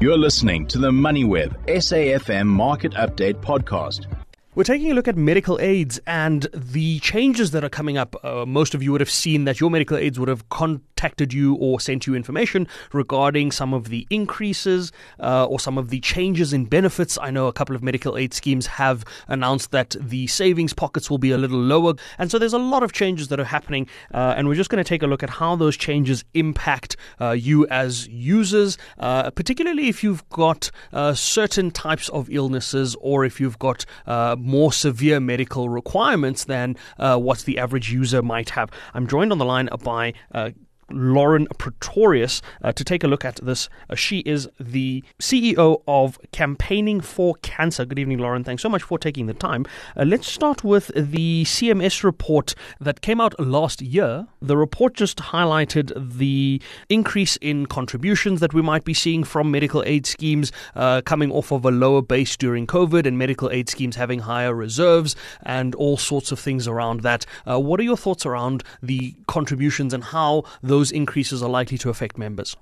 You're listening to the MoneyWeb SAFM Market Update Podcast. We're taking a look at medical aids and the changes that are coming up. Uh, most of you would have seen that your medical aids would have contacted you or sent you information regarding some of the increases uh, or some of the changes in benefits. I know a couple of medical aid schemes have announced that the savings pockets will be a little lower. And so there's a lot of changes that are happening. Uh, and we're just going to take a look at how those changes impact uh, you as users, uh, particularly if you've got uh, certain types of illnesses or if you've got more severe medical requirements than uh, what the average user might have. I'm joined on the line by uh, Lauren Pretorius uh, to take a look at this. Uh, she is the CEO of Campaigning for Cancer. Good evening, Lauren. Thanks so much for taking the time. Uh, let's start with the CMS report that came out last year. The report just highlighted the increase in contributions that we might be seeing from medical aid schemes uh, coming off of a lower base during COVID and medical aid schemes having higher reserves and all sorts of things around that. Uh, what are your thoughts around the contributions and how those those increases are likely to affect members?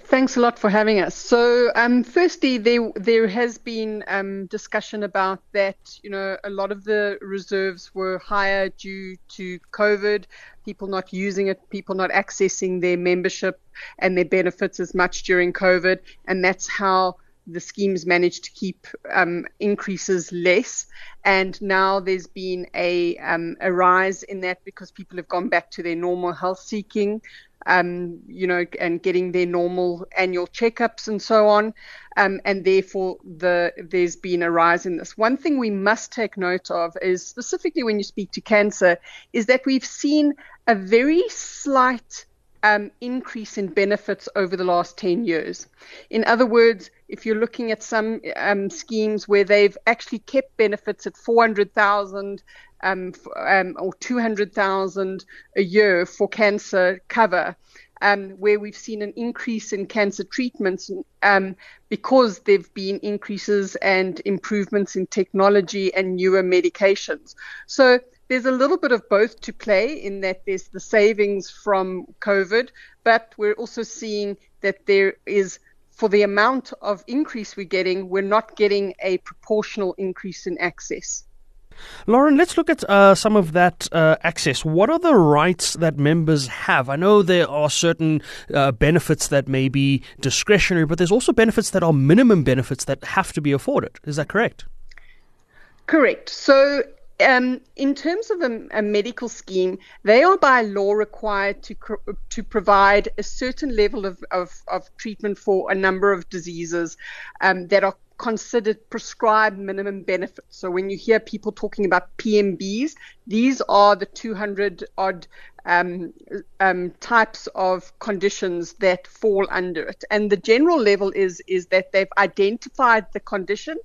Thanks a lot for having us. So, um, firstly, there there has been um, discussion about that. You know, a lot of the reserves were higher due to COVID, people not using it, people not accessing their membership and their benefits as much during COVID, and that's how the schemes managed to keep um, increases less. And now there's been a, um, a rise in that because people have gone back to their normal health seeking, um, you know, and getting their normal annual checkups and so on. Um, and therefore, the, there's been a rise in this. One thing we must take note of is specifically when you speak to cancer, is that we've seen a very slight um, increase in benefits over the last 10 years. In other words, if you're looking at some um, schemes where they've actually kept benefits at 400,000 um, um, or 200,000 a year for cancer cover, um, where we've seen an increase in cancer treatments um, because there have been increases and improvements in technology and newer medications. So there's a little bit of both to play in that there's the savings from COVID, but we're also seeing that there is, for the amount of increase we're getting, we're not getting a proportional increase in access. Lauren, let's look at uh, some of that uh, access. What are the rights that members have? I know there are certain uh, benefits that may be discretionary, but there's also benefits that are minimum benefits that have to be afforded. Is that correct? Correct. So um, in terms of a, a, medical scheme, they are by law required to to provide a certain level of, of, of treatment for a number of diseases um, that are considered prescribed minimum benefits. So when you hear people talking about PMBs, these are the 200 odd um, um, types of conditions that fall under it. And the general level is is that they've identified the condition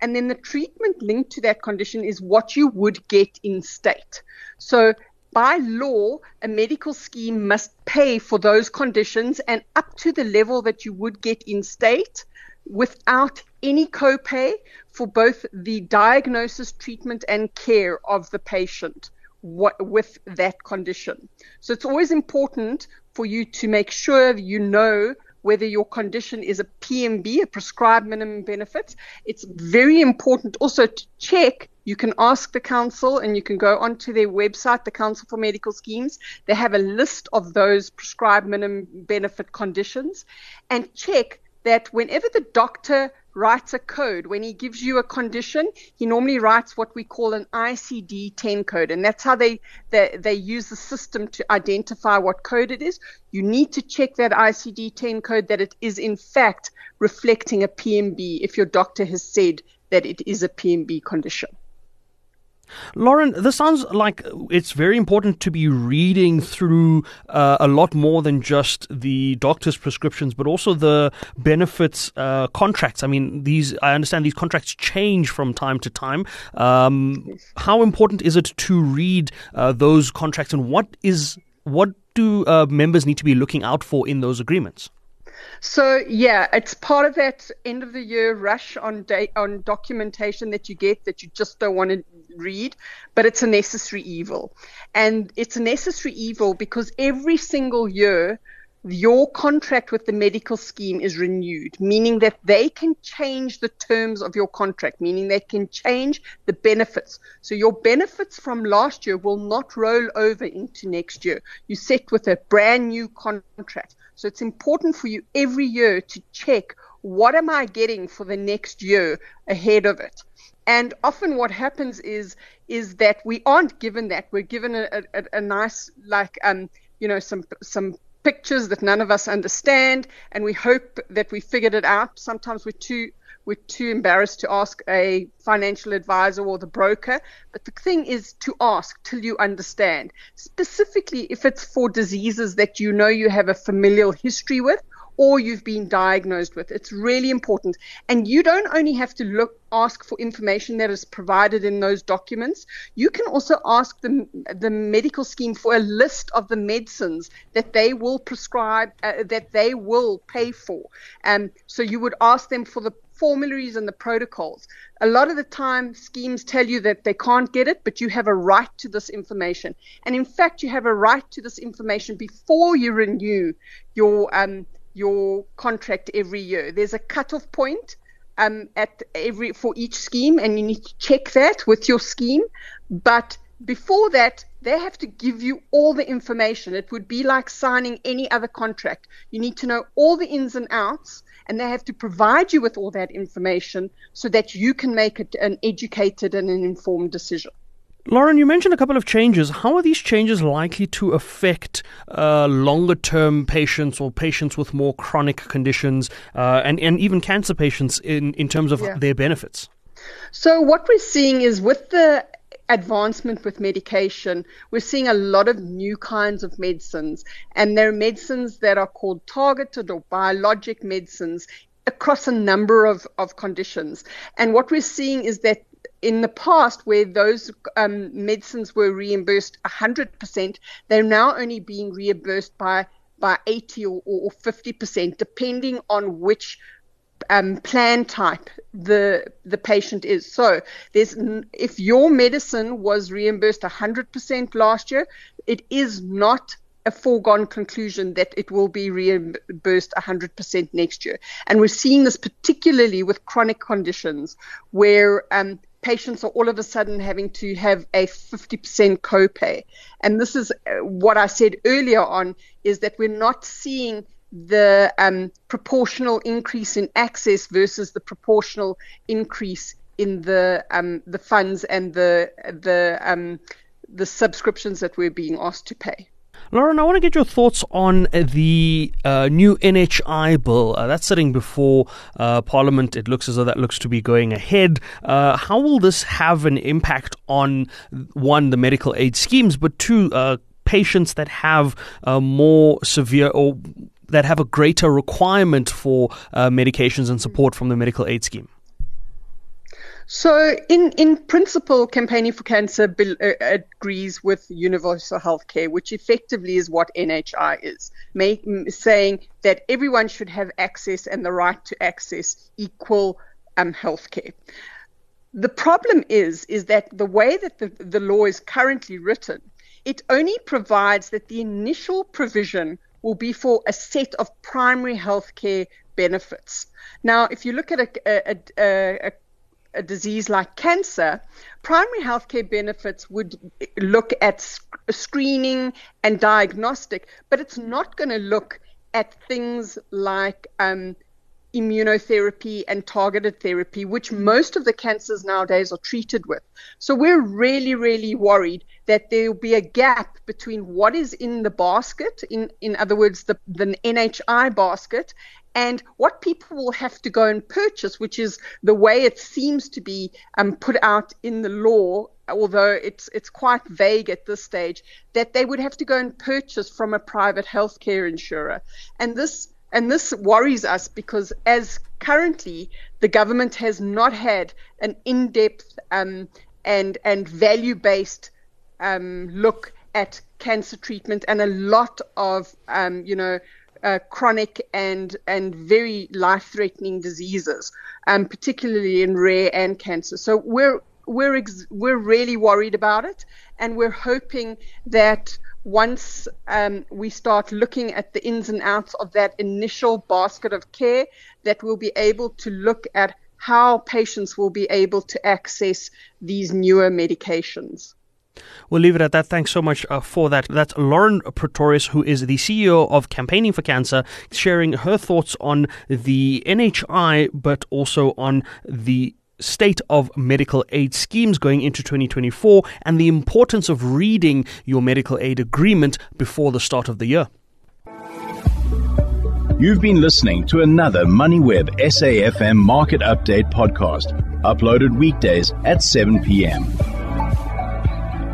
and then the treatment linked to that condition is what you would get in state. So by law, a medical scheme must pay for those conditions and up to the level that you would get in state without any copay for both the diagnosis, treatment, and care of the patient with that condition. So it's always important for you to make sure you know whether your condition is a PMB, a prescribed minimum benefit. It's very important also to check. You can ask the council and you can go onto their website, the Council for Medical Schemes. They have a list of those prescribed minimum benefit conditions and check that whenever the doctor writes a code, when he gives you a condition, he normally writes what we call an ICD 10 code. And that's how they, they, they use the system to identify what code it is. You need to check that ICD 10 code that it is in fact reflecting a PMB if your doctor has said that it is a PMB condition. Lauren, this sounds like it's very important to be reading through uh, a lot more than just the doctor's prescriptions, but also the benefits uh, contracts. I mean, these I understand these contracts change from time to time. Um, how important is it to read uh, those contracts, and what is what do uh, members need to be looking out for in those agreements? So yeah, it's part of that end of the year rush on on documentation that you get that you just don't want to read, but it's a necessary evil. And it's a necessary evil because every single year your contract with the medical scheme is renewed, meaning that they can change the terms of your contract, meaning they can change the benefits. So your benefits from last year will not roll over into next year. You set with a brand new contract. So it's important for you every year to check what am I getting for the next year ahead of it. And often what happens is is that we aren't given that. We're given a, a, a nice like um you know some some pictures that none of us understand, and we hope that we figured it out. Sometimes we're too we're too embarrassed to ask a financial advisor or the broker. But the thing is to ask till you understand. Specifically, if it's for diseases that you know you have a familial history with or you've been diagnosed with. It's really important. And you don't only have to look ask for information that is provided in those documents. You can also ask the, the medical scheme for a list of the medicines that they will prescribe, uh, that they will pay for. Um, so you would ask them for the formularies and the protocols. A lot of the time, schemes tell you that they can't get it, but you have a right to this information. And in fact, you have a right to this information before you renew your um, your contract every year. There's a cutoff point um, at every for each scheme, and you need to check that with your scheme. But before that, they have to give you all the information. It would be like signing any other contract. You need to know all the ins and outs, and they have to provide you with all that information so that you can make an educated and an informed decision. Lauren, you mentioned a couple of changes. How are these changes likely to affect uh, longer term patients or patients with more chronic conditions uh, and, and even cancer patients in, in terms of yeah. their benefits? So, what we're seeing is with the advancement with medication, we're seeing a lot of new kinds of medicines, and there are medicines that are called targeted or biologic medicines across a number of, of conditions. And what we're seeing is that in the past, where those um, medicines were reimbursed 100%, they're now only being reimbursed by by 80 or, or 50%, depending on which um, plan type the the patient is. So there's if your medicine was reimbursed 100% last year, it is not a foregone conclusion that it will be reimbursed 100% next year. And we're seeing this particularly with chronic conditions where um, patients are all of a sudden having to have a 50% copay. And this is uh, what I said earlier on is that we're not seeing the um, proportional increase in access versus the proportional increase in the um, the funds and the the um, the subscriptions that we're being asked to pay. Lauren, I want to get your thoughts on the uh, new NHI bill uh, that's sitting before uh, Parliament. It looks as though that looks to be going ahead. Uh, how will this have an impact on one, the medical aid schemes, but two, uh, patients that have uh, more severe or that have a greater requirement for medications and support from the medical aid scheme? So, in, in principle, Campaigning for Cancer be, uh, agrees with universal healthcare, which effectively is what NHI is, make, saying that everyone should have access and the right to access equal um, healthcare. The problem is, is that the way that the, the law is currently written, it only provides that the initial provision will be for a set of primary healthcare benefits. Now, if you look at a, a, a, a a disease like cancer, primary healthcare benefits would look at sc- screening and diagnostic, but it's not going to look at things like um, immunotherapy and targeted therapy, which most of the cancers nowadays are treated with. So we're really, really worried that there will be a gap between what is in the basket, in, in other words, the, the NHI basket, and what people will have to go and purchase, which is the way it seems to be um, put out in the law, although it's it's quite vague at this stage, that they would have to go and purchase from a private healthcare insurer, and this and this worries us because as currently the government has not had an in-depth um, and and value-based um, look at cancer treatment and a lot of um, you know uh, chronic and and very life-threatening diseases, um, particularly in rare and cancer. So we're we're ex- we're really worried about it, and we're hoping that once um, we start looking at the ins and outs of that initial basket of care, that we'll be able to look at how patients will be able to access these newer medications. We'll leave it at that. Thanks so much uh, for that. That's Lauren Pretorius, who is the CEO of Campaigning for Cancer, sharing her thoughts on the NHI, but also on the state of medical aid schemes going into 2024 and the importance of reading your medical aid agreement before the start of the year. You've been listening to another MoneyWeb SAFM Market Update podcast, uploaded weekdays at 7 p.m.